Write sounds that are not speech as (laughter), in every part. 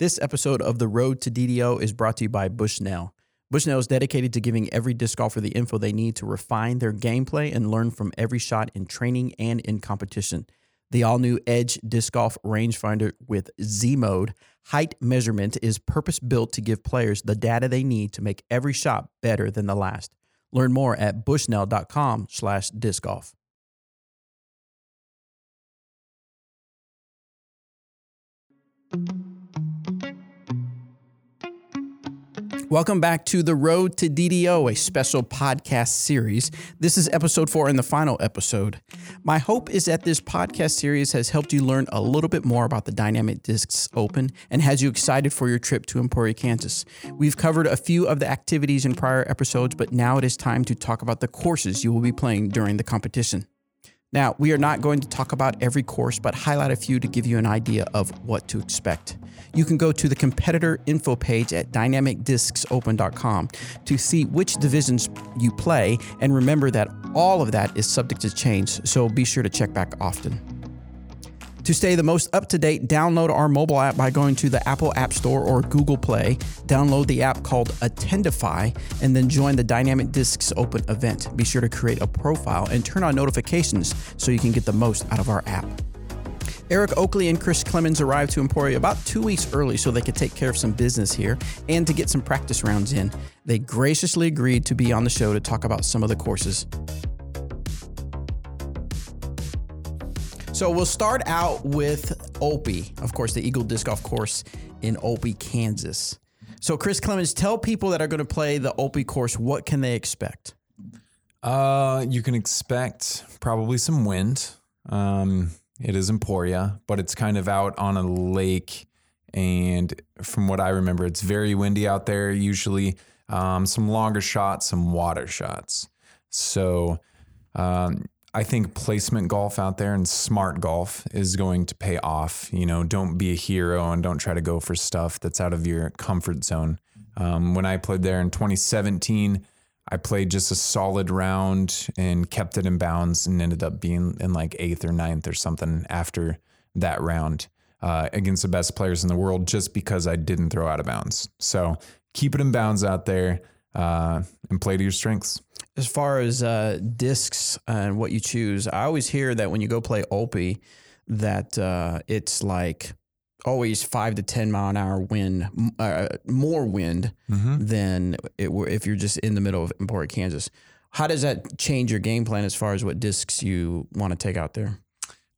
This episode of The Road to DDO is brought to you by Bushnell. Bushnell is dedicated to giving every disc golfer the info they need to refine their gameplay and learn from every shot in training and in competition. The all new Edge Disc Golf Rangefinder with Z Mode height measurement is purpose built to give players the data they need to make every shot better than the last. Learn more at bushnell.com slash disc golf. Welcome back to The Road to DDO, a special podcast series. This is episode four and the final episode. My hope is that this podcast series has helped you learn a little bit more about the Dynamic Discs Open and has you excited for your trip to Emporia, Kansas. We've covered a few of the activities in prior episodes, but now it is time to talk about the courses you will be playing during the competition. Now, we are not going to talk about every course, but highlight a few to give you an idea of what to expect. You can go to the competitor info page at dynamicdiscsopen.com to see which divisions you play, and remember that all of that is subject to change, so be sure to check back often. To stay the most up to date, download our mobile app by going to the Apple App Store or Google Play. Download the app called Attendify and then join the Dynamic Discs Open event. Be sure to create a profile and turn on notifications so you can get the most out of our app. Eric Oakley and Chris Clemons arrived to Emporia about two weeks early so they could take care of some business here and to get some practice rounds in. They graciously agreed to be on the show to talk about some of the courses. So we'll start out with Olpe, of course, the Eagle Disc Golf Course in Olpe, Kansas. So, Chris Clemons, tell people that are going to play the Olpe course what can they expect? Uh, you can expect probably some wind. Um, it is Emporia, but it's kind of out on a lake, and from what I remember, it's very windy out there. Usually, um, some longer shots, some water shots. So, um, I think placement golf out there and smart golf is going to pay off. You know, don't be a hero and don't try to go for stuff that's out of your comfort zone. Um, when I played there in 2017, I played just a solid round and kept it in bounds and ended up being in like eighth or ninth or something after that round uh, against the best players in the world just because I didn't throw out of bounds. So keep it in bounds out there uh, and play to your strengths. As far as uh, discs and what you choose, I always hear that when you go play Olpe, that uh, it's like always five to ten mile an hour wind, uh, more wind mm-hmm. than it were if you're just in the middle of Emporia, Kansas. How does that change your game plan as far as what discs you want to take out there?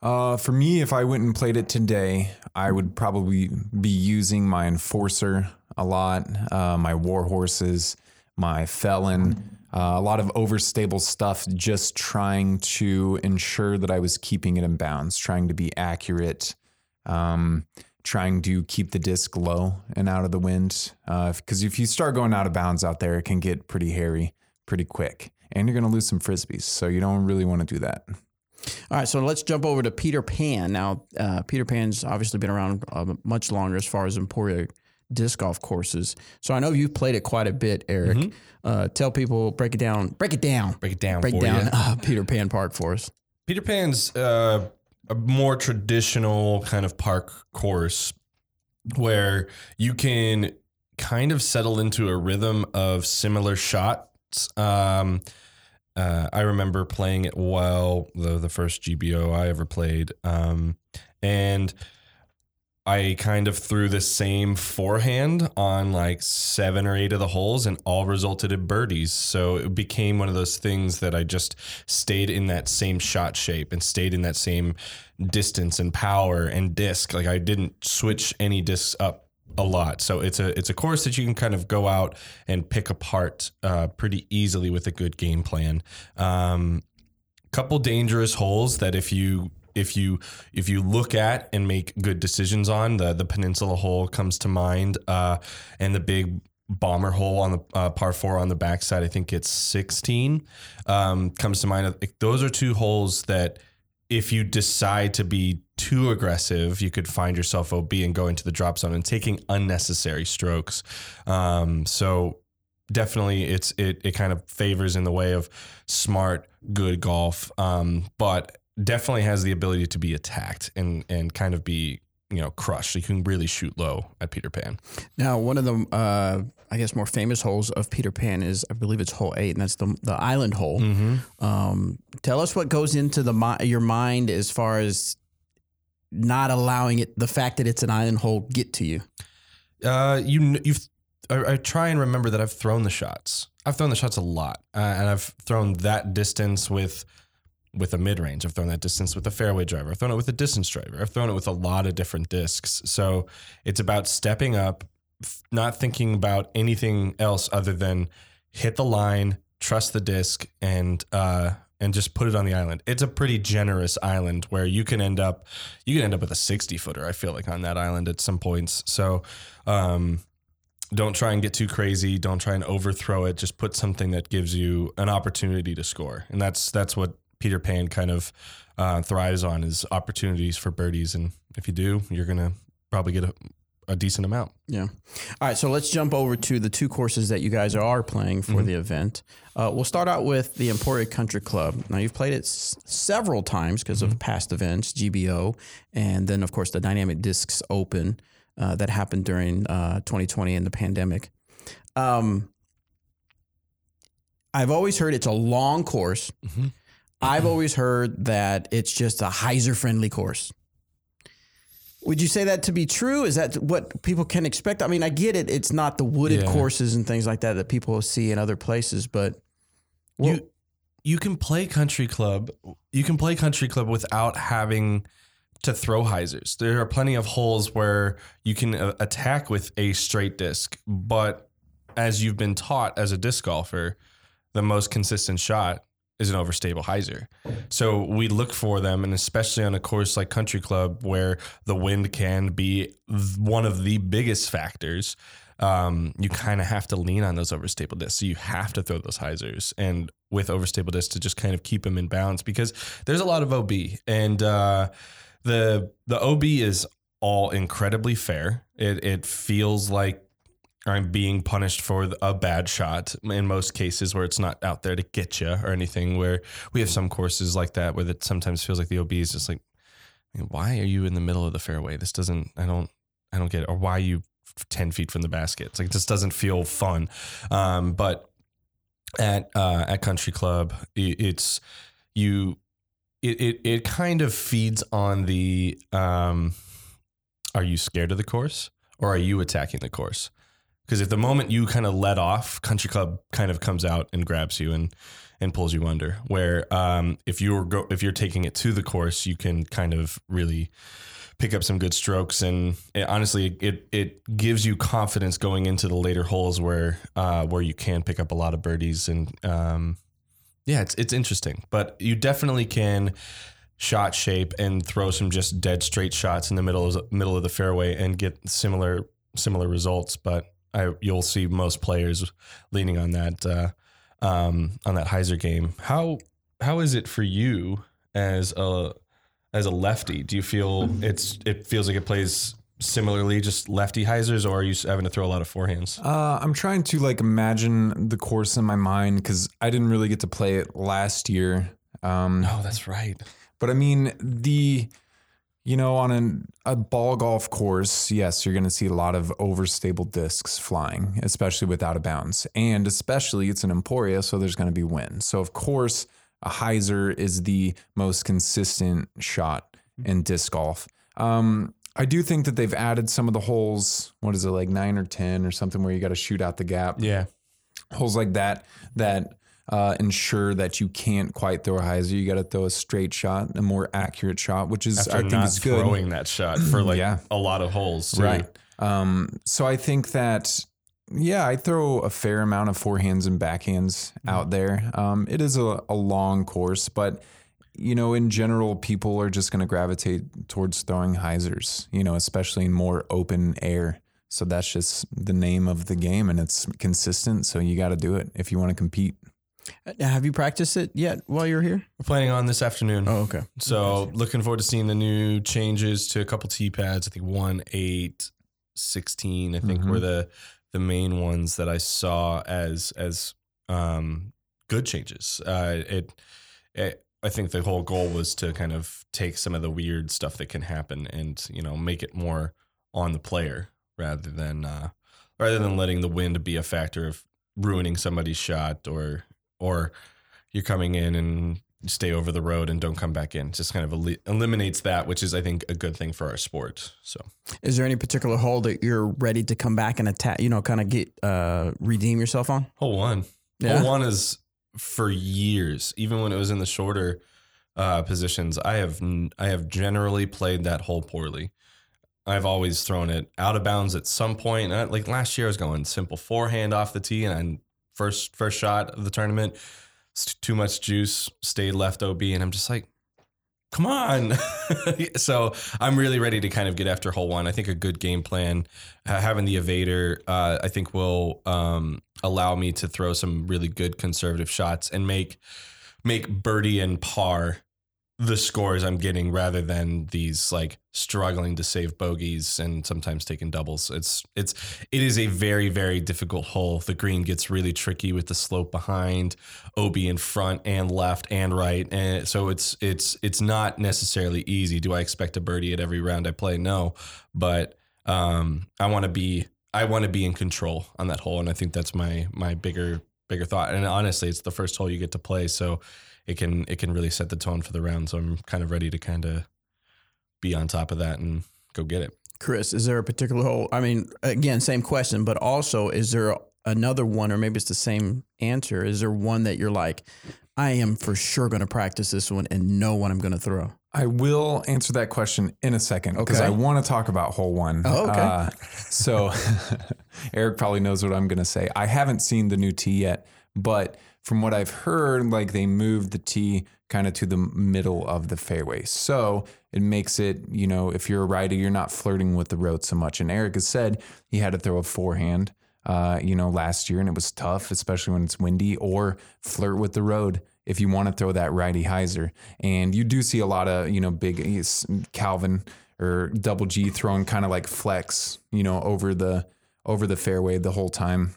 Uh, for me, if I went and played it today, I would probably be using my enforcer a lot, uh, my war horses, my felon uh, a lot of overstable stuff, just trying to ensure that I was keeping it in bounds, trying to be accurate, um, trying to keep the disc low and out of the wind. Because uh, if you start going out of bounds out there, it can get pretty hairy pretty quick, and you're going to lose some frisbees. So you don't really want to do that. All right, so let's jump over to Peter Pan. Now, uh, Peter Pan's obviously been around uh, much longer as far as Emporia disc golf courses. So I know you've played it quite a bit, Eric. Mm-hmm. Uh, tell people, break it down, break it down, break it down, break down uh, Peter Pan Park for us. Peter Pan's uh, a more traditional kind of park course where you can kind of settle into a rhythm of similar shots. Um, uh, I remember playing it well, the the first GBO I ever played, um, and I kind of threw the same forehand on like seven or eight of the holes and all resulted in birdies. So it became one of those things that I just stayed in that same shot shape and stayed in that same distance and power and disc. Like I didn't switch any discs up a lot. So it's a it's a course that you can kind of go out and pick apart uh, pretty easily with a good game plan. Um, couple dangerous holes that if you if you if you look at and make good decisions on the the peninsula hole comes to mind uh, and the big bomber hole on the uh, par four on the backside i think it's 16 um, comes to mind. Those are two holes that if you decide to be too aggressive you could find yourself ob and go into the drop zone and taking unnecessary strokes. Um, so definitely it's it, it kind of favors in the way of smart good golf. Um, but definitely has the ability to be attacked and and kind of be you know crush. You can really shoot low at Peter Pan. Now, one of the, uh, I guess, more famous holes of Peter Pan is, I believe it's hole eight, and that's the the island hole. Mm-hmm. Um, tell us what goes into the your mind as far as not allowing it, the fact that it's an island hole, get to you. Uh, you you've I, I try and remember that I've thrown the shots. I've thrown the shots a lot, uh, and I've thrown that distance with with a mid range. I've thrown that distance with a fairway driver. I've thrown it with a distance driver. I've thrown it with a lot of different discs. So it's about stepping up, not thinking about anything else other than hit the line, trust the disc, and uh, and just put it on the island. It's a pretty generous island where you can end up you can end up with a 60 footer, I feel like, on that island at some points. So um don't try and get too crazy. Don't try and overthrow it. Just put something that gives you an opportunity to score. And that's that's what Peter Pan kind of uh, thrives on is opportunities for birdies. And if you do, you're gonna probably get a, a decent amount. Yeah. All right. So let's jump over to the two courses that you guys are playing for the event. Uh, we'll start out with the Emporia Country Club. Now, you've played it s- several times because of past events, GBO, and then, of course, the Dynamic Discs Open uh, that happened during uh, 2020 and the pandemic. Um, I've always heard it's a long course. Mhm. I've always heard that it's just a hyzer friendly course. Would you say that to be true? Is that what people can expect? I mean, I get it. It's not the wooded Yeah. courses and things like that that people see in other places, but well, you you can play country club. You can play country club without having to throw hyzers. There are plenty of holes where you can uh, attack with a straight disc, but as you've been taught as a disc golfer, the most consistent shot is an overstable hyzer. So we look for them, and especially on a course like Country Club, where the wind can be one of the biggest factors. Um, you kind of have to lean on those overstable discs. So you have to throw those hyzers and with overstable discs to just kind of keep them in bounds because there's a lot of OB and uh, the the OB is all incredibly fair. It it feels like I'm being punished for a bad shot in most cases where it's not out there to get you or anything. Where we have some courses like that where it sometimes feels like the OB is just like, why are you in the middle of the fairway? This doesn't. I don't. I don't get it. Or why are you ten feet from the basket? It's like it just doesn't feel fun. Um, but at uh, at Country Club, it's you. It, it it kind of feeds on the. Um, are you scared of the course or are you attacking the course? Because if the moment you kind of let off, Country Club kind of comes out and grabs you and and pulls you under. Where um, if you're go, if you're taking it to the course, you can kind of really pick up some good strokes. And it, honestly, it it gives you confidence going into the later holes where uh, where you can pick up a lot of birdies. And um, yeah, it's it's interesting. But you definitely can shot shape and throw some just dead straight shots in the middle of middle of the fairway and get similar similar results. But I, you'll see most players leaning on that uh, um, on that hyzer game. How how is it for you as a as a lefty? Do you feel it's it feels like it plays similarly, just lefty hyzers, or are you having to throw a lot of forehands? Uh, I'm trying to like imagine the course in my mind because I didn't really get to play it last year. Um, Oh, that's right. But I mean, the, you know, on an, a ball golf course, yes, you're going to see a lot of overstable discs flying, especially without a bounce. And especially it's an Emporia, so there's going to be wind. So, of course, a hyzer is the most consistent shot in disc golf. Um, I do think that they've added some of the holes, what is it, like nine or 10 or something where you got to shoot out the gap Yeah. holes like that that uh, ensure that you can't quite throw a hyzer. You got to throw a straight shot, a more accurate shot, which is After I think is good. throwing that shot for like Yeah. a lot of holes, too. Right. Um, so I think that yeah, I throw a fair amount of forehands and backhands out there. Um, it is a, a long course, but you know, in general, people are just going to gravitate towards throwing hyzers. You know, especially in more open air. So that's just the name of the game, and it's consistent. So you got to do it if you want to compete. Now, have you practiced it yet while you're here? We're planning on this afternoon. Oh, okay. So looking forward to seeing the new changes to a couple T pads. I think one, eight, 16, I think Mhm. were the the main ones that I saw as as um, good changes. Uh, it, it I think the whole goal was to kind of take some of the weird stuff that can happen and you know make it more on the player rather than uh, rather than letting the wind be a factor of ruining somebody's shot or or you're coming in and stay over the road and don't come back in. It just kind of el- eliminates that, which is I think a good thing for our sport. So Is there any particular hole that you're ready to come back and attack? You know, kind of get uh, redeem yourself on? hole one, Yeah. hole one is for years, even when it was in the shorter uh, positions. I have n- I have generally played that hole poorly. I've always thrown it out of bounds at some point. Uh, Like last year, I was going simple forehand off the tee, and I, first first shot of the tournament, too much juice, stayed left OB, and I'm just like, come on. (laughs) so I'm really ready to kind of get after hole one. I think a good game plan, having the evader, uh, I think will um, allow me to throw some really good conservative shots and make make birdie and par the scores I'm getting rather than these like struggling to save bogeys and sometimes taking doubles. It's it's it is a very very difficult hole. The green gets really tricky with the slope behind, OB in front and left and right, and so it's it's it's not necessarily easy. Do I expect a birdie at every round I play? No, but um, I want to be I want to be in control on that hole, and I think that's my my bigger bigger thought. And honestly, it's the first hole you get to play, so it can it can really set the tone for the round. So I'm kind of ready to kind of be on top of that and go get it. Chris, is there a particular hole? I mean, again, same question, but also, is there another one, or maybe it's the same answer? Is there one that you're like, I am for sure going to practice this one and know what I'm going to throw? I will answer that question in a second because Okay. I want to talk about hole one. Oh, okay. Uh, so (laughs) Eric probably knows what I'm going to say. I haven't seen the new tee yet, but from what I've heard, like they moved the tee kind of to the middle of the fairway. So it makes it, you know, if you're a righty, you're not flirting with the road so much. And Eric has said he had to throw a forehand, uh, you know, last year and it was tough, especially when it's windy, or flirt with the road if you want to throw that righty hyzer. And you do see a lot of, you know, big Calvin or double G throwing kind of like flex, you know, over the over the fairway the whole time.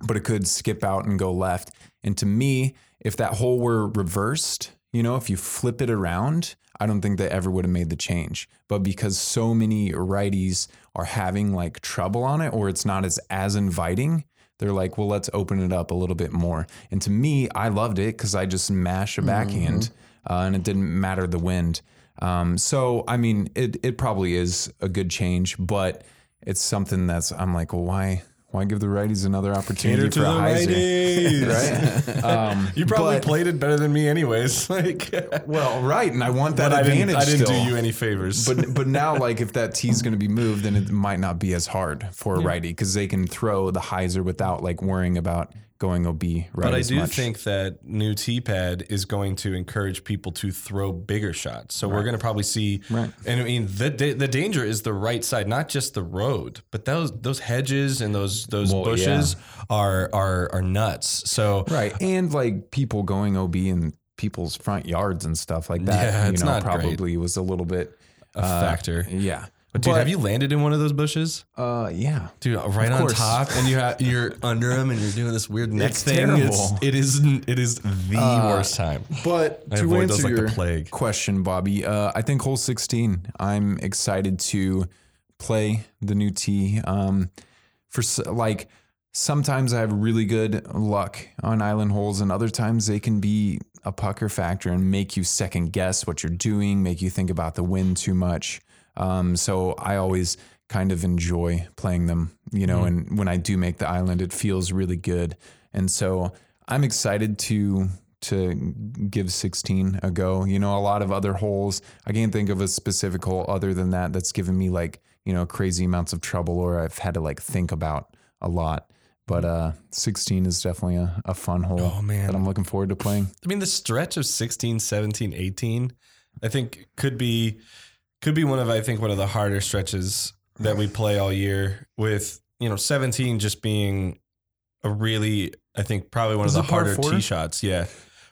But it could skip out and go left. And to me, if that hole were reversed, you know, if you flip it around, I don't think they ever would have made the change. But because so many righties are having like trouble on it or it's not as as inviting, they're like, well, let's open it up a little bit more. And to me, I loved it because I just mash a backhand uh, and it didn't matter the wind. Um, so, I mean, it, it probably is a good change, but it's something that's, I'm like, well, why, why give the righties another opportunity for a hyzer? (laughs) right? Um, You probably but- played it better than me, anyways. (laughs) Like, Well, right. And I want that but I advantage didn't, I didn't still. do you any favors. but but now like if that tee's going to be moved then it might not be as hard for a righty because they can throw the hyzer without like worrying about going ob right But I do much. think that new T pad is going to encourage people to throw bigger shots. So we're going to probably see, Right. and I mean the the danger is the right side, not just the road, but those those hedges and those those Well, bushes are are are nuts. So right and like people going ob in people's front yards and stuff like that Yeah, you it's know not great. probably was a little bit a uh, factor. yeah But dude, have you landed in one of those bushes, uh yeah dude? Right on course. top, and you have (laughs) you're under them, and you're doing this weird neck It's thing. terrible. It's, it is it is the worst time. But I to avoid answer those like the your plague. question, Bobby, uh, I think hole 16. I'm excited to play the new tee. Um, for s- like, sometimes I have really good luck on island holes, and other times they can be a pucker factor and make you second guess what you're doing, make you think about the wind too much. Um, so I always kind of enjoy playing them, you know, and when I do make the island, it feels really good. And so I'm excited to to give 16 a go. You know, a lot of other holes. I can't think of a specific hole other than that that's given me like, you know, crazy amounts of trouble or I've had to like think about a lot. But uh 16 is definitely a, a fun hole Oh, man. that I'm looking forward to playing. I mean, the stretch of 16, 17, 18, I think could be could be one of I think one of the harder stretches that we play all year. With you know 17 just being a really I think probably one of the harder tee shots. Yeah,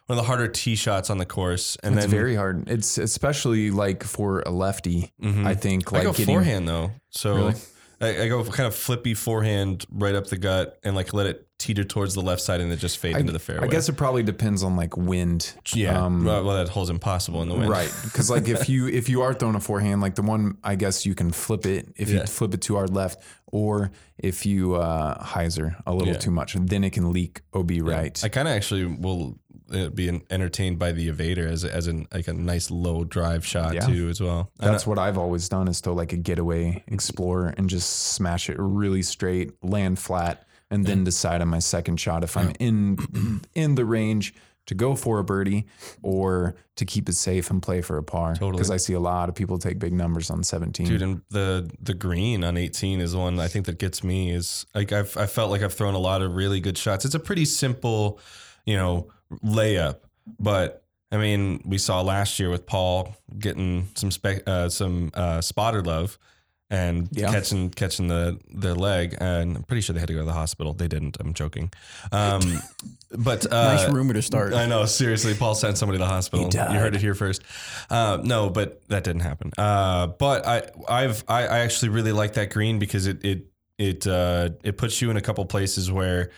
one of the harder tee shots on the course. And it's then very hard. It's especially like for a lefty. Mhm. I think I like go getting forehand though, so Really? I, I go kind of flippy forehand right up the gut and like let it teeter towards the left side and then just fade into the fairway. I guess it probably depends on like wind. yeah. Um, well, well, that hole's impossible in the wind. Right, because like if you if you are throwing a forehand, like the one I guess you can flip it if Yeah. you flip it too hard left, or if you uh, hyzer a little Yeah. too much, then it can leak OB right. I kind of actually will uh, be entertained by the evader as a, as an like a nice low drive shot Yeah. too as well. That's what I've always done is throw like a getaway explorer and just smash it really straight, land flat, and then decide on my second shot if I'm in in the range to go for a birdie or to keep it safe and play for a par. Totally. Because I see a lot of people take big numbers on 17. Dude, and the the green on 18 is one I think that gets me. Is like I've I felt like I've thrown a lot of really good shots. It's a pretty simple, you know, layup, but I mean, we saw last year with Paul getting some spec, uh, some uh, spotter love and Yeah. catching catching the their leg, and I'm pretty sure they had to go to the hospital. They didn't. I'm joking. Um, (laughs) but uh, nice rumor to start. I know, seriously. Paul sent somebody to the hospital. He You heard it here first. Uh, no, but that didn't happen. Uh, but I, I've, I, I actually really like that green because it, it, it, uh, it puts you in a couple places where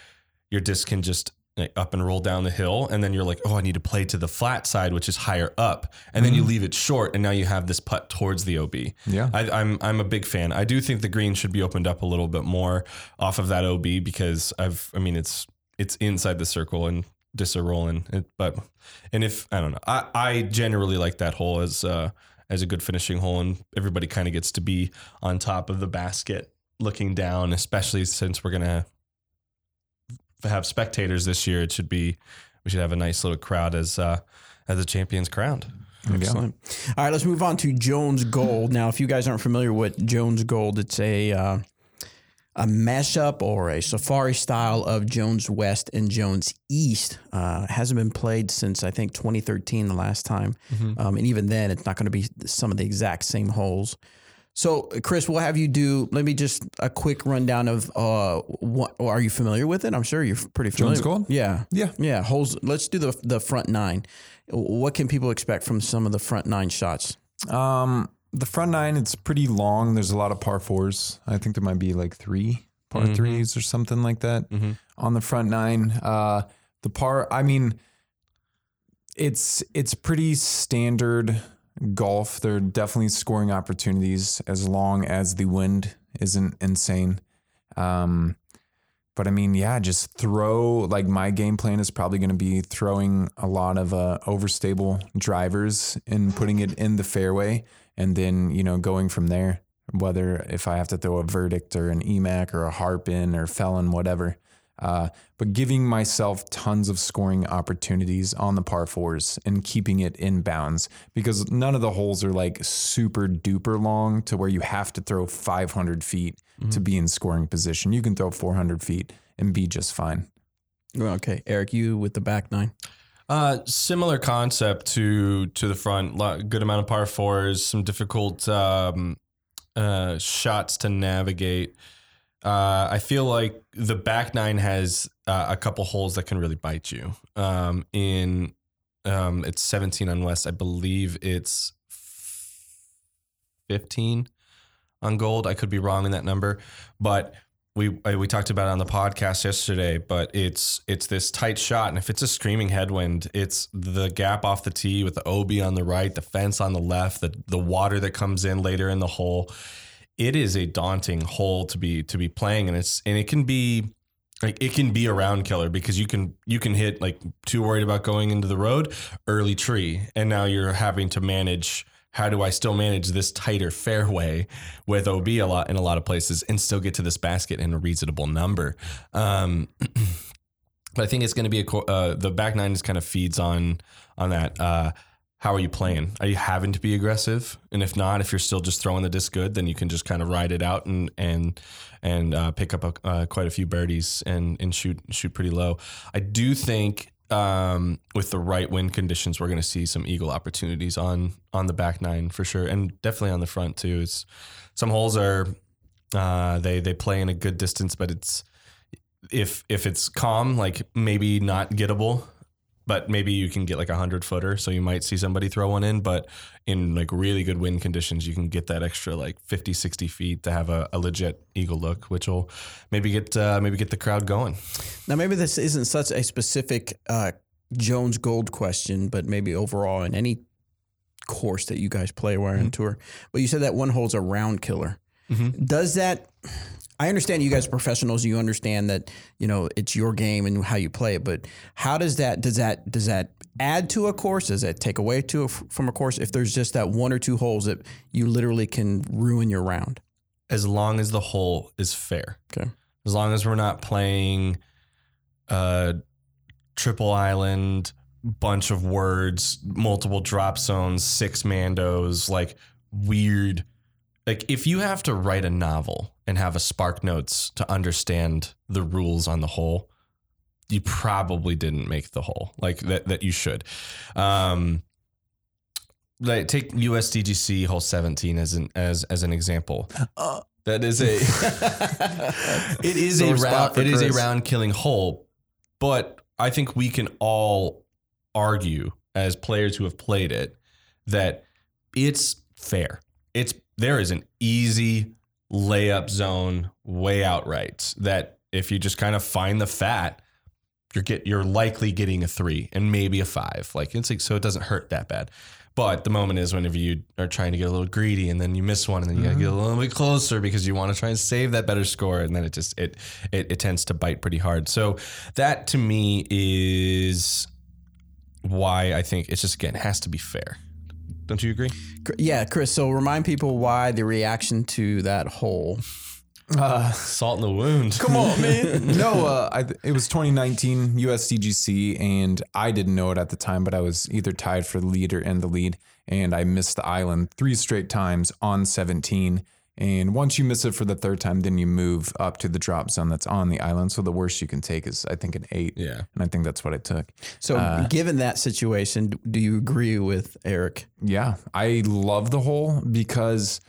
your disc can just like, up and roll down the hill, and then you're like, oh, I need to play to the flat side, which is higher up, and then you leave it short, and now you have this putt towards the OB. Yeah. I, I'm I'm a big fan. I do think the green should be opened up a little bit more off of that OB because I've I mean it's it's inside the circle and dis are rolling. It, but and if I don't know, I, I generally like that hole as uh, as a good finishing hole, and everybody kind of gets to be on top of the basket looking down, especially since we're gonna have spectators this year. It should be we should have a nice little crowd as uh, as the champions crowned. Excellent. All right, let's move on to Jones Gold. Now, if you guys aren't familiar with Jones Gold, it's a uh, a mashup or a safari style of Jones West and Jones East. Uh, hasn't been played since I think 2013, the last time, um, and even then, it's not going to be some of the exact same holes. So, Chris, we'll have you do. Let me just a quick rundown of uh, what. Are you familiar with it? I'm sure you're pretty familiar. Jones Gold? Yeah, Yeah. yeah. Holes. Let's do the the front nine. What can people expect from some of the front nine shots? Um, the front nine, it's pretty long. There's a lot of par fours. I think there might be like three par Mhm. threes or something like that Mhm. on the front nine. Uh, the par, I mean, it's it's pretty standard golf. There are definitely scoring opportunities as long as the wind isn't insane. Um, but I mean, yeah, just throw like my game plan is probably going to be throwing a lot of uh, overstable drivers and putting it in the fairway, and then you know going from there. Whether if I have to throw a verdict or an EMAC or a harp in or felon, whatever. Uh, but giving myself tons of scoring opportunities on the par fours and keeping it in bounds because none of the holes are like super duper long to where you have to throw 500 feet to be in scoring position. You can throw 400 feet and be just fine. Okay, Eric, you with the back nine. Uh, similar concept to to the front. Lo- Good amount of par fours, some difficult um, uh, shots to navigate. Uh, I feel like the back nine has uh, a couple holes that can really bite you. Um, in um, it's 17 on West. I believe it's 15 on Gold. I could be wrong in that number, but we I- we talked about it on the podcast yesterday, but it's it's this tight shot, and if it's a screaming headwind, it's the gap off the tee with the OB on the right, the fence on the left, the the water that comes in later in the hole. It is a daunting hole to be to be playing, and it's and it can be like it can be a round killer because you can you can hit like too worried about going into the road early tree, and now you're having to manage. How do I still manage this tighter fairway with OB a lot in a lot of places and still get to this basket in a reasonable number? Um, (clears throat) but I think it's going to be a uh, the back nine just kind of feeds on on that. Uh, how are you playing? Are you having to be aggressive? And if not, if you're still just throwing the disc good, then you can just kind of ride it out and and and uh, pick up a, uh, quite a few birdies and and shoot shoot pretty low. I do think um, with the right wind conditions, we're going to see some eagle opportunities on on the back nine for sure, and definitely on the front too. It's some holes are uh, they they play in a good distance, but it's if if it's calm, like maybe not gettable. But maybe you can get like a hundred footer. So you might see somebody throw one in, but in like really good wind conditions, you can get that extra like 50, 60 feet to have a, a legit eagle look, which will maybe get, uh, maybe get the crowd going. Now, maybe this isn't such a specific uh, Jones Gold question, but maybe overall in any course that you guys play while you're on tour. But you said that one hole's a round killer. Does that? I understand you guys are professionals. You understand that you know it's your game and how you play it. But how does that? Does that? Does that add to a course? Does that take away to a, from a course? If there's just that one or two holes that you literally can ruin your round. As long as the hole is fair. Okay. as long as we're not playing uh triple island bunch of words multiple drop zones six mandos like weird like if you have to write a novel and have a spark notes to understand the rules on the whole you probably didn't make the hole like that that you should. Um like take USDGC hole 17 as an as as an example. That is a (laughs) it is a round it is a round killing hole but i think we can all argue as players who have played it that it's fair. It's there is an easy layup zone way out right that if you just kind of find the fat you're get you're likely getting a three and maybe a five like it's like so it doesn't hurt that bad but the moment is whenever you are trying to get a little greedy and then you miss one and then you gotta get a mm-hmm. little bit closer because you want to try and save that better score and then it just it, it it tends to bite pretty hard. So that to me is why I think it's just again it has to be fair. Don't you agree? Yeah, Chris. So remind people why the reaction to that hole. Uh, Salt in the wound. Come on, (laughs) man. no, uh, I, it was 2019 USDGC, and I didn't know it at the time, but I was either tied for the lead or in the lead, and I missed the island three straight times on 17. And once you miss it for the third time, then you move up to the drop zone that's on the island. So the worst you can take is, I think, an eight. Yeah. And I think that's what I took. So, uh, given that situation, do you agree with Eric? Yeah, I love the hole because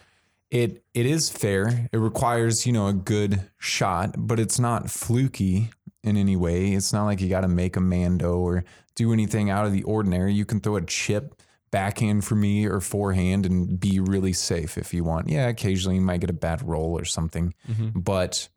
it it is fair. It requires, you know, a good shot, but it's not fluky in any way. It's not like you got to make a mando or do anything out of the ordinary. You can throw a chip backhand for me or forehand and be really safe if you want. Yeah, occasionally you might get a bad roll or something, mm-hmm. but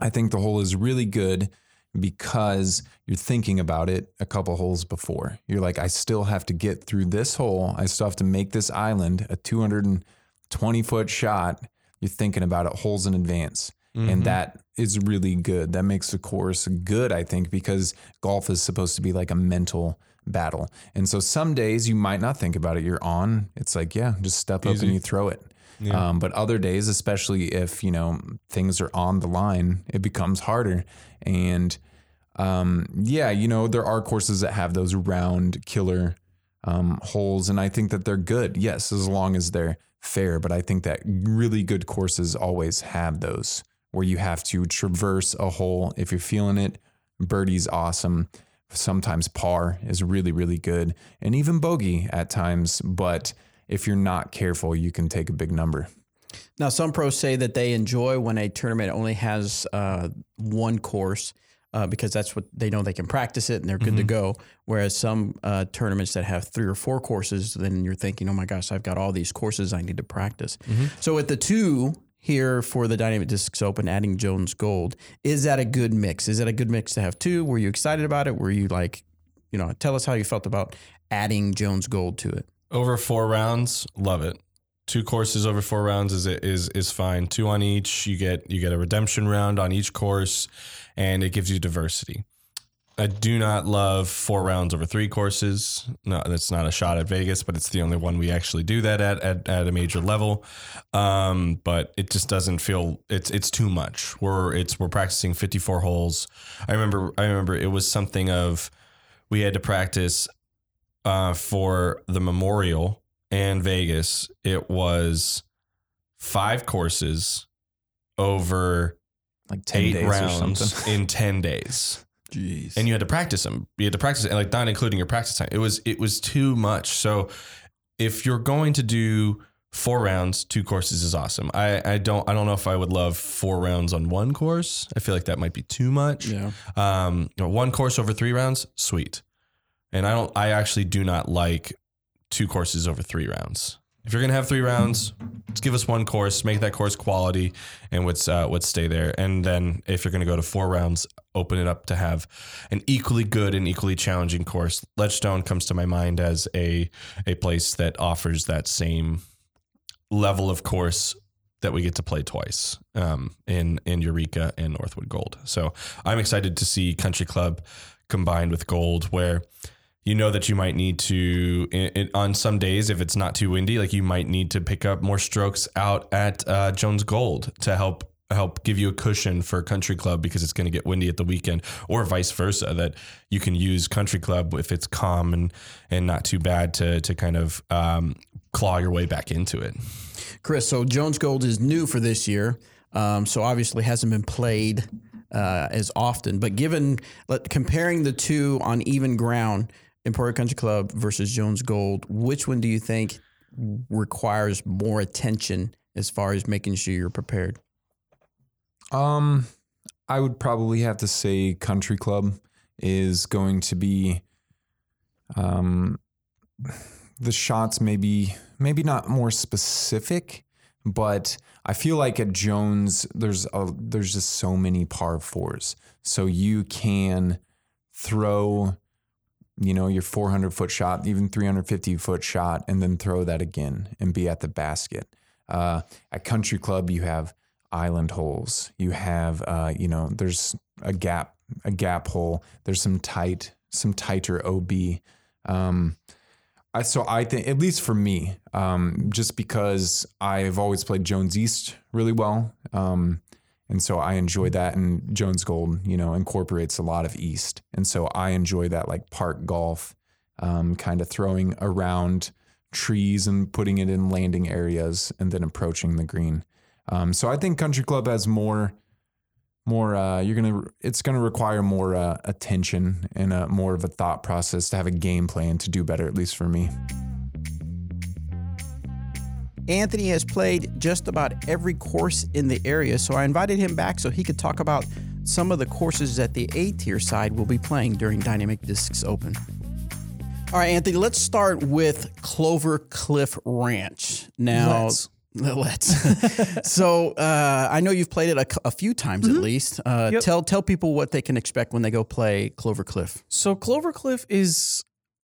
I think the hole is really good because you're thinking about it a couple holes before. You're like, I still have to get through this hole. I still have to make this island a 220 foot shot. You're thinking about it holes in advance. And mm-hmm. that is really good. That makes the course good, I think, because golf is supposed to be like a mental battle. And so some days you might not think about it. You're on. It's like, yeah, just step up and you throw it. Um, but other days, especially if you know things are on the line, it becomes harder. And um, yeah, you know there are courses that have those round killer um, holes, and I think that they're good. Yes, as long as they're fair. But I think that really good courses always have those where you have to traverse a hole if you're feeling it. Birdie's awesome. Sometimes par is really, really good, and even bogey at times. But if you're not careful, you can take a big number. Now, some pros say that they enjoy when a tournament only has uh, one course uh, because that's what they know they can practice it and they're good to go. Whereas some uh, tournaments that have three or four courses, then you're thinking, oh my gosh, I've got all these courses I need to practice. So with the two here for the Dynamic Discs Open, adding Jones Gold, is that a good mix? Is that a good mix to have two? Were you excited about it? Were you like, you know, tell us how you felt about adding Jones Gold to it. Over four rounds, love it. Two courses over four rounds is is is fine. Two on each, you get you get a redemption round on each course, and it gives you diversity. I do not love four rounds over three courses. No, that's not a shot at Vegas, but it's the only one we actually do that at at, at a major level. Um, but it just doesn't feel it's it's too much. We're it's we're practicing fifty four holes. I remember I remember it was something of we had to practice uh, for the Memorial and Vegas. It was five courses over Like 10 eight days or rounds something. (laughs) in 10 days Jeez. and you had to practice them you had to practice it like not including your practice time it was it was too much so if you're going to do four rounds two courses is awesome i i don't i don't know if i would love four rounds on one course i feel like that might be too much yeah. um you know, one course over three rounds sweet And I don't. I actually do not like two courses over three rounds. If you're gonna have three rounds, let's give us one course, make that course quality, and let's uh, stay there. And then if you're gonna go to four rounds, open it up to have an equally good and equally challenging course. Ledgestone comes to my mind as a a place that offers that same level of course that we get to play twice um, in in Eureka and Northwood Gold. So I'm excited to see Country Club combined with Gold, where you know that you might need to in, on some days if it's not too windy, like you might need to pick up more strokes out at uh, Jones Gold to help help give you a cushion for country club because it's going to get windy at the weekend or vice versa that you can use country club if it's calm and and not too bad to to kind of um, claw your way back into it Chris, so Jones Gold is new for this year, um, so obviously hasn't been played uh, as often. But given let, comparing the two on even ground, Emporia Country Club versus Jones Gold, which one do you think requires more attention as far as making sure you're prepared? Um, I would probably have to say Country Club is going to be, um, the shots maybe maybe not more specific, but I feel like at Jones there's a, there's just so many par fours, so you can throw, you know, your 400 foot shot, even 350 foot shot, and then throw that again and be at the basket. Uh, at Country Club, you have island holes. You have, uh, you know, there's a gap, a gap hole. There's some tight, some tighter OB. Um, I, so I think, at least for me, um, just because I've always played Jones East really well, um, and so I enjoy that. And Jones Gold, you know, incorporates a lot of East, and so I enjoy that like park golf, um, kind of throwing around trees and putting it in landing areas, and then approaching the green. Um, so I think Country Club has more, more. Uh, you're gonna. It's gonna require more uh, attention and uh, more of a thought process to have a game plan to do better. At least for me. Anthony has played just about every course in the area, so I invited him back so he could talk about some of the courses that the A tier side will be playing during Dynamic Discs Open. All right, Anthony, let's start with Clover Cliff Ranch. Now, Let's. (laughs) Let's. (laughs) so uh, I know you've played it a, a few times at least. Uh, Yep. Tell tell people what they can expect when they go play Clover Cliff. So Clover Cliff is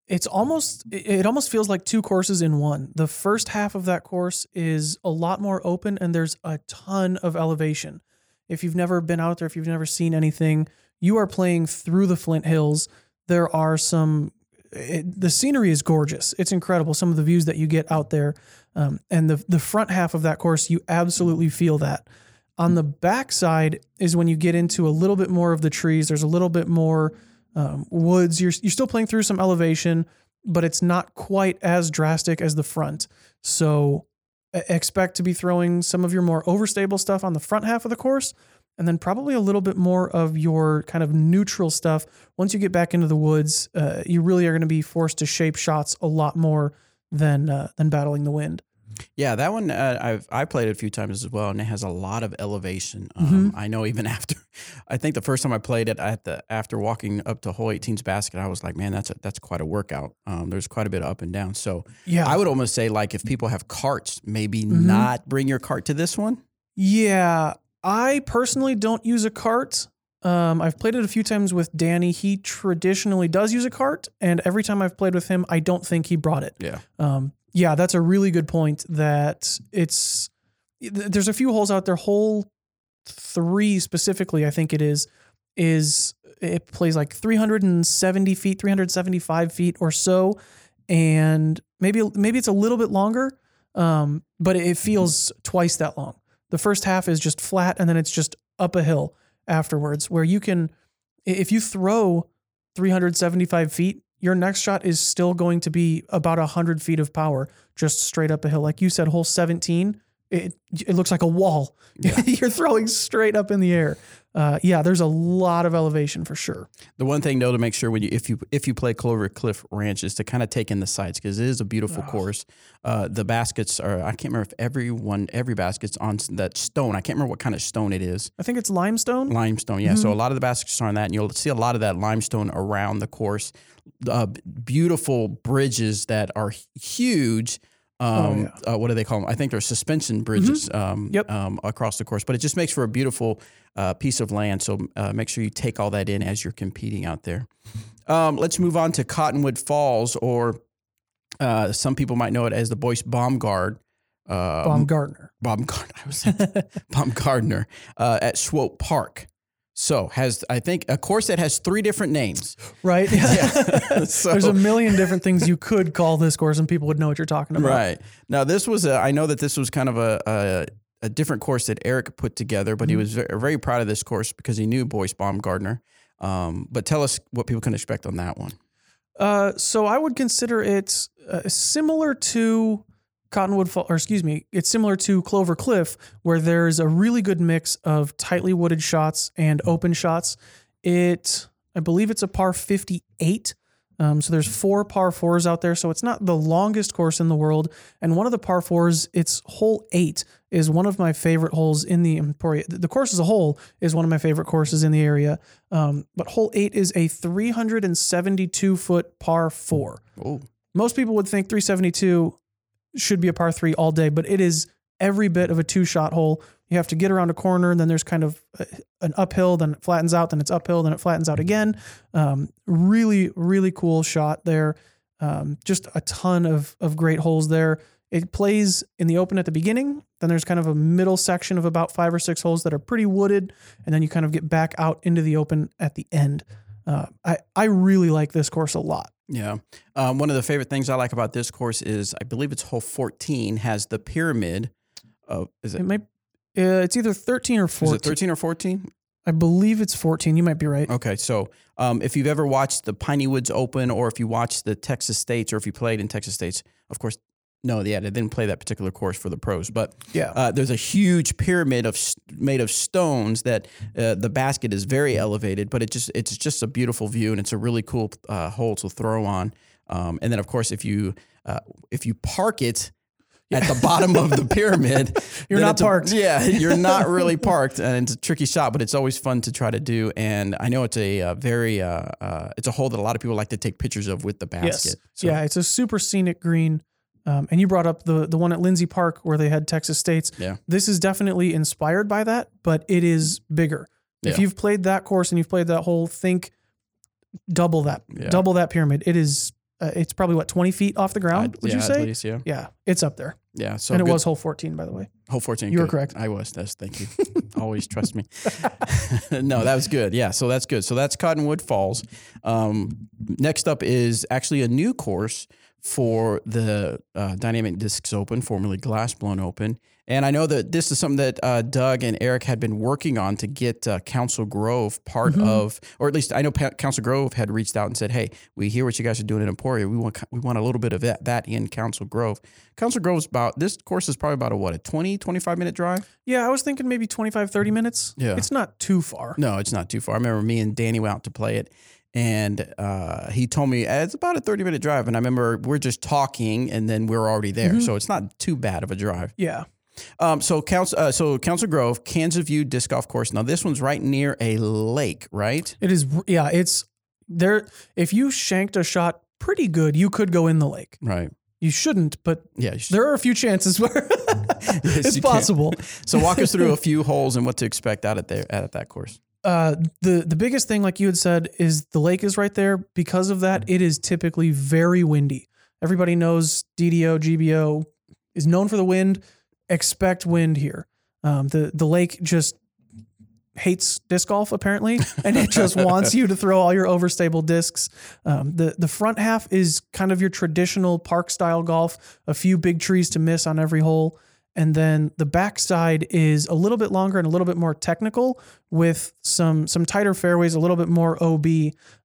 it's almost it almost feels like two courses in one. The first half of that course is a lot more open and there's a ton of elevation. If you've never been out there, if you've never seen anything, you are playing through the Flint Hills. There are some it, the scenery is gorgeous. It's incredible some of the views that you get out there. Um, and the the front half of that course, you absolutely feel that. On the back side is when you get into a little bit more of the trees. There's a little bit more um, woods. You're you're still playing through some elevation, but it's not quite as drastic as the front. So expect to be throwing some of your more overstable stuff on the front half of the course, and then probably a little bit more of your kind of neutral stuff. Once you get back into the woods, uh, you really are going to be forced to shape shots a lot more than uh, than battling the wind. Yeah, that one uh, I've I played it a few times as well, and it has a lot of elevation. Um, I know even (laughs) after, I think the first time I played it at the after walking up to hole 18's basket, I was like, man, that's a, that's quite a workout. Um, there's quite a bit of up and down. So Yeah, I would almost say like if people have carts, maybe not bring your cart to this one. Yeah, I personally don't use a cart. Um, I've played it a few times with Danny. He traditionally does use a cart, and every time I've played with him, I don't think he brought it. Yeah. Um, yeah, that's a really good point. That it's there's a few holes out there. Hole three specifically, I think it is, is it plays like 370 feet, 375 feet or so, and maybe maybe it's a little bit longer, um, but it feels twice that long. The first half is just flat, and then it's just up a hill afterwards, where you can, if you throw 375 feet, your next shot is still going to be about 100 feet of power just straight up a hill. Like you said, hole 17, it it looks like a wall. (laughs) You're throwing straight up in the air. Uh, yeah, there's a lot of elevation for sure. The one thing though to make sure when you if you if you play Clover Cliff Ranch is to kind of take in the sights because it is a beautiful course. Uh, the baskets are I can't remember if every one every basket's on that stone. I can't remember what kind of stone it is. I think it's limestone. Limestone, yeah. So a lot of the baskets are on that, and you'll see a lot of that limestone around the course. Uh, beautiful bridges that are huge. Um, uh, what do they call them? I think they're suspension bridges. Um, Yep. um, across the course, but it just makes for a beautiful uh, piece of land. So uh, make sure you take all that in as you're competing out there. Um, let's move on to Cottonwood Falls, or uh, some people might know it as the Boyce Baumgard. Uh, Baumgartner. Baumgardner. (laughs) I was Baumgardner uh, at Swope Park. So has I think a course that has three different names. Right? (laughs) (laughs) So- There's a million different things you could call this course, and people would know what you're talking about. Right now, this was a. I know that this was kind of a a, a different course that Eric put together, but he was very, very proud of this course because he knew Boyce Baumgardner. Um, but tell us what people can expect on that one. Uh, so I would consider it uh, similar to Cottonwood Fall, or excuse me, it's similar to Clover Cliff, where there's a really good mix of tightly wooded shots and open shots. It, I believe it's a par 58. Um, so there's four par fours out there. So it's not the longest course in the world. And one of the par fours, it's hole eight, is one of my favorite holes in the Emporia. The course as a whole is one of my favorite courses in the area. Um, but hole eight is a 372 foot par four. Oh, Most people would think 372 should be a par three all day, but it is every bit of a two shot hole. You have to get around a corner, and then there's kind of a, an uphill, then it flattens out, then it's uphill, then it flattens out again. Um, really, really cool shot there. Um, just a ton of of great holes there. It plays in the open at the beginning. Then there's kind of a middle section of about five or six holes that are pretty wooded, and then you kind of get back out into the open at the end. Uh, I I really like this course a lot. Yeah. Um, one of the favorite things I like about this course is I believe it's hole 14 has the pyramid. Of, is it? It may, uh, it's either 13 or Is 14. it 13 or 14? I believe it's 14. You might be right. Okay, so um, if you've ever watched the Piney Woods Open, or if you watched the Texas States, or if you played in Texas States, of course, no, yeah, they didn't play that particular course for the pros, but Yeah. uh, there's a huge pyramid of made of stones that uh, the basket is very elevated, but it just it's just a beautiful view, and it's a really cool uh, hole to throw on. Um, and then, of course, if you uh, if you park it. At the bottom of the pyramid, (laughs) You're not it's a- parked. yeah, (laughs) you're not really parked, and it's a tricky shot, but it's always fun to try to do. And I know it's a, uh very uh, uh, it's a hole that a lot of people like to take pictures of with the basket. Yes. yeah, it's a super scenic green. Um, and you brought up the the one at Lindsey Park where they had Texas States. Yeah. This is definitely inspired by that, but it is bigger. Yeah. If you've played that course and you've played that hole, think double that, Yeah. double that pyramid. It is. Uh, it's probably what 20 feet off the ground. I'd- would yeah, you say? least, yeah, Yeah, it's up there. yeah. So and it good- was hole 14, by the way. Hole 14. You were correct. I was. That's thank you. (laughs) Always trust me. (laughs) no, that was good. Yeah, so that's good. So that's Cottonwood Falls. Um, next up is actually a new course for the uh, Dynamic Discs Open, formerly Glass Blown Open. And I know that this is something that uh, Doug and Eric had been working on to get uh, Council Grove part Mm-hmm. of, or at least I know Pa- Council Grove had reached out and said, "Hey, we hear what you guys are doing in Emporia. We want we want a little bit of that that in Council Grove." Council Grove is about this course is probably about a what a 20, 25 minute drive. Yeah, I was thinking maybe 25, 30 minutes. Yeah. It's not too far. No, it's not too far. I remember me and Danny went out to play it, and uh, he told me "Eh, it's about a thirty minute drive. And I remember we're just talking, and then we're already there, so it's not too bad of a drive. Yeah. Um, so Council, uh, so Council Grove, Kansas View Disc Golf Course. Now this one's right near a lake, right? It is, yeah, it's there. If you shanked a shot pretty good, you could go in the lake. Right. You shouldn't, but Yeah. should- there are a few chances (laughs) where it's possible. So walk us through a (laughs) few holes and what to expect out at there at that course. Uh, the the biggest thing, like you had said, is the lake is right there. Because of that, it is typically very windy. Everybody knows DDO, GBO is known for the wind. Expect wind here. Um, the the lake just hates disc golf apparently, (laughs) and it just wants you to throw all your overstable discs. Um, the the front half is kind of your traditional park style golf. A few big trees to miss on every hole. And then the backside is a little bit longer and a little bit more technical with some some tighter fairways, a little bit more OB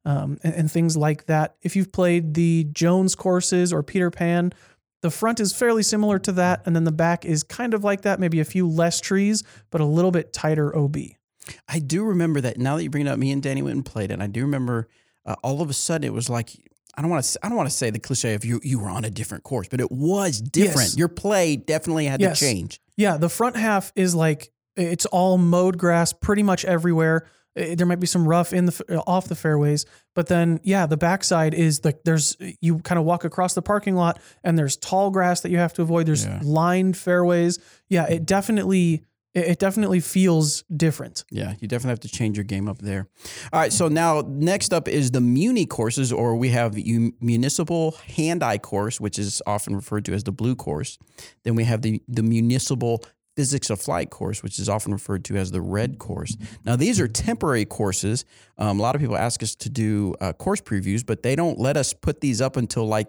um, and, and things like that. If you've played the Jones courses or Peter Pan, The front is fairly similar to that, and then the back is kind of like that, maybe a few less trees, but a little bit tighter OB. I do remember that. Now that you bring it up, me and Danny went and played. And I do remember uh, all of a sudden it was like I don't want to I don't want to say the cliche of you you were on a different course, but it was different. Yes. Your play definitely had Yes. to change. Yeah, the front half is like it's all mowed grass pretty much everywhere. There might be some rough in the uh, off the fairways, but then yeah, the backside is like there's you kind of walk across the parking lot and there's tall grass that you have to avoid. There's Yeah. lined fairways. Yeah, it definitely it it definitely feels different. Yeah, you definitely have to change your game up there. All right, so now next up is the Muni courses, or we have the municipal hand-eye course, which is often referred to as the blue course. Then we have the the municipal physics of flight course, which is often referred to as the red course. Now these are temporary courses. Um, a lot of people ask us to do uh, course previews, but they don't let us put these up until like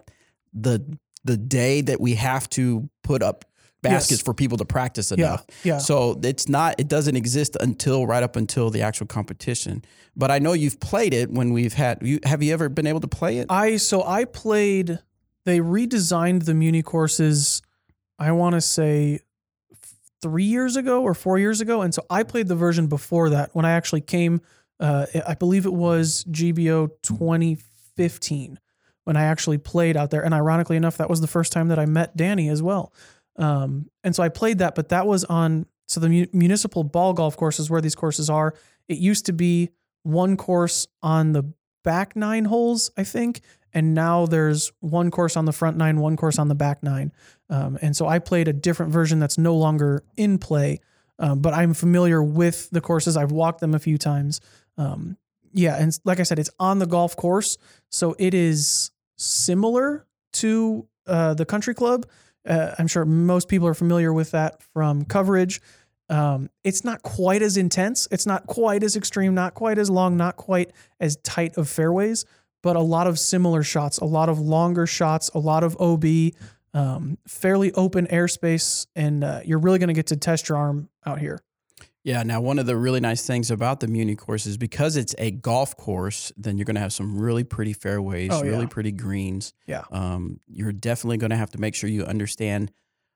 the the day that we have to put up baskets Yes. for people to practice enough. Yeah, yeah. So it's not it doesn't exist until right up until the actual competition. But I know you've played it when we've had you have you ever been able to play it? I so I played. They redesigned the Muni courses. I want to say three years ago or four years ago, and so I played the version before that when I actually came. Uh, I believe it was GBO 2015 when I actually played out there, and ironically enough, that was the first time that I met Danny as well. Um, and so I played that, but that was on so the mu- municipal ball golf courses where these courses are. It used to be one course on the back nine holes, I think, and now there's one course on the front nine, one course on the back nine. Um, and so I played a different version that's no longer in play, um, but I'm familiar with the courses. I've walked them a few times. Um, yeah, and like I said, it's on the golf course, so it is similar to uh, the country club. Uh, I'm sure most people are familiar with that from coverage. Um, it's not quite as intense. It's not quite as extreme, not quite as long, not quite as tight of fairways, but a lot of similar shots, a lot of longer shots, a lot of OB, um, fairly open airspace, and uh, you're really going to get to test your arm out here. Yeah. Now, one of the really nice things about the Muni course is because it's a golf course, then you're going to have some really pretty fairways, Oh, yeah. really pretty greens. Yeah. Um, you're definitely going to have to make sure you understand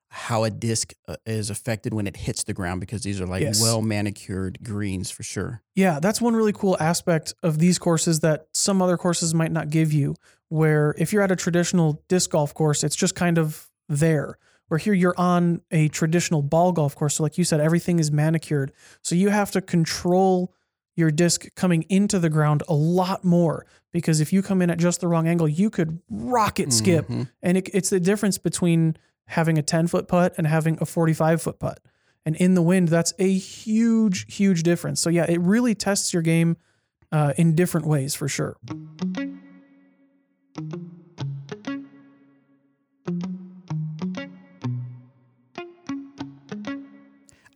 how a disc uh, is affected when it hits the ground because these are like Yes. well manicured greens for sure. Yeah, that's one really cool aspect of these courses that some other courses might not give you. Where if you're at a traditional disc golf course, it's just kind of there. Where here you're on a traditional ball golf course. So, like you said, everything is manicured. So you have to control your disc coming into the ground a lot more because if you come in at just the wrong angle, you could rocket skip. Mhm. And it, it's the difference between having a 10 foot putt and having a 45 foot putt. And in the wind, that's a huge, huge difference. So, yeah, it really tests your game uh, in different ways for sure.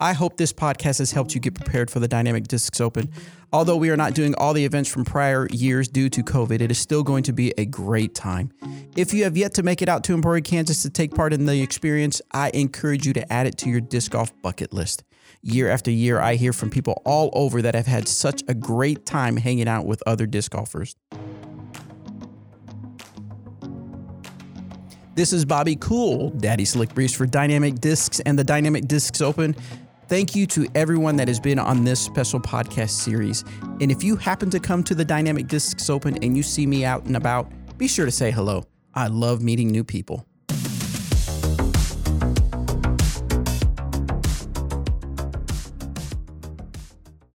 I hope this podcast has helped you get prepared for the Dynamic Discs Open. Although we are not doing all the events from prior years due to COVID, it is still going to be a great time. If you have yet to make it out to Emporia, Kansas to take part in the experience, I encourage you to add it to your disc golf bucket list. Year after year, I hear from people all over that have had such a great time hanging out with other disc golfers. This is Bobby Cool, Daddy Slick Breeze for Dynamic Discs and the Dynamic Discs Open. Thank you to everyone that has been on this special podcast series. And if you happen to come to the Dynamic Discs Open and you see me out and about, be sure to say hello. I love meeting new people.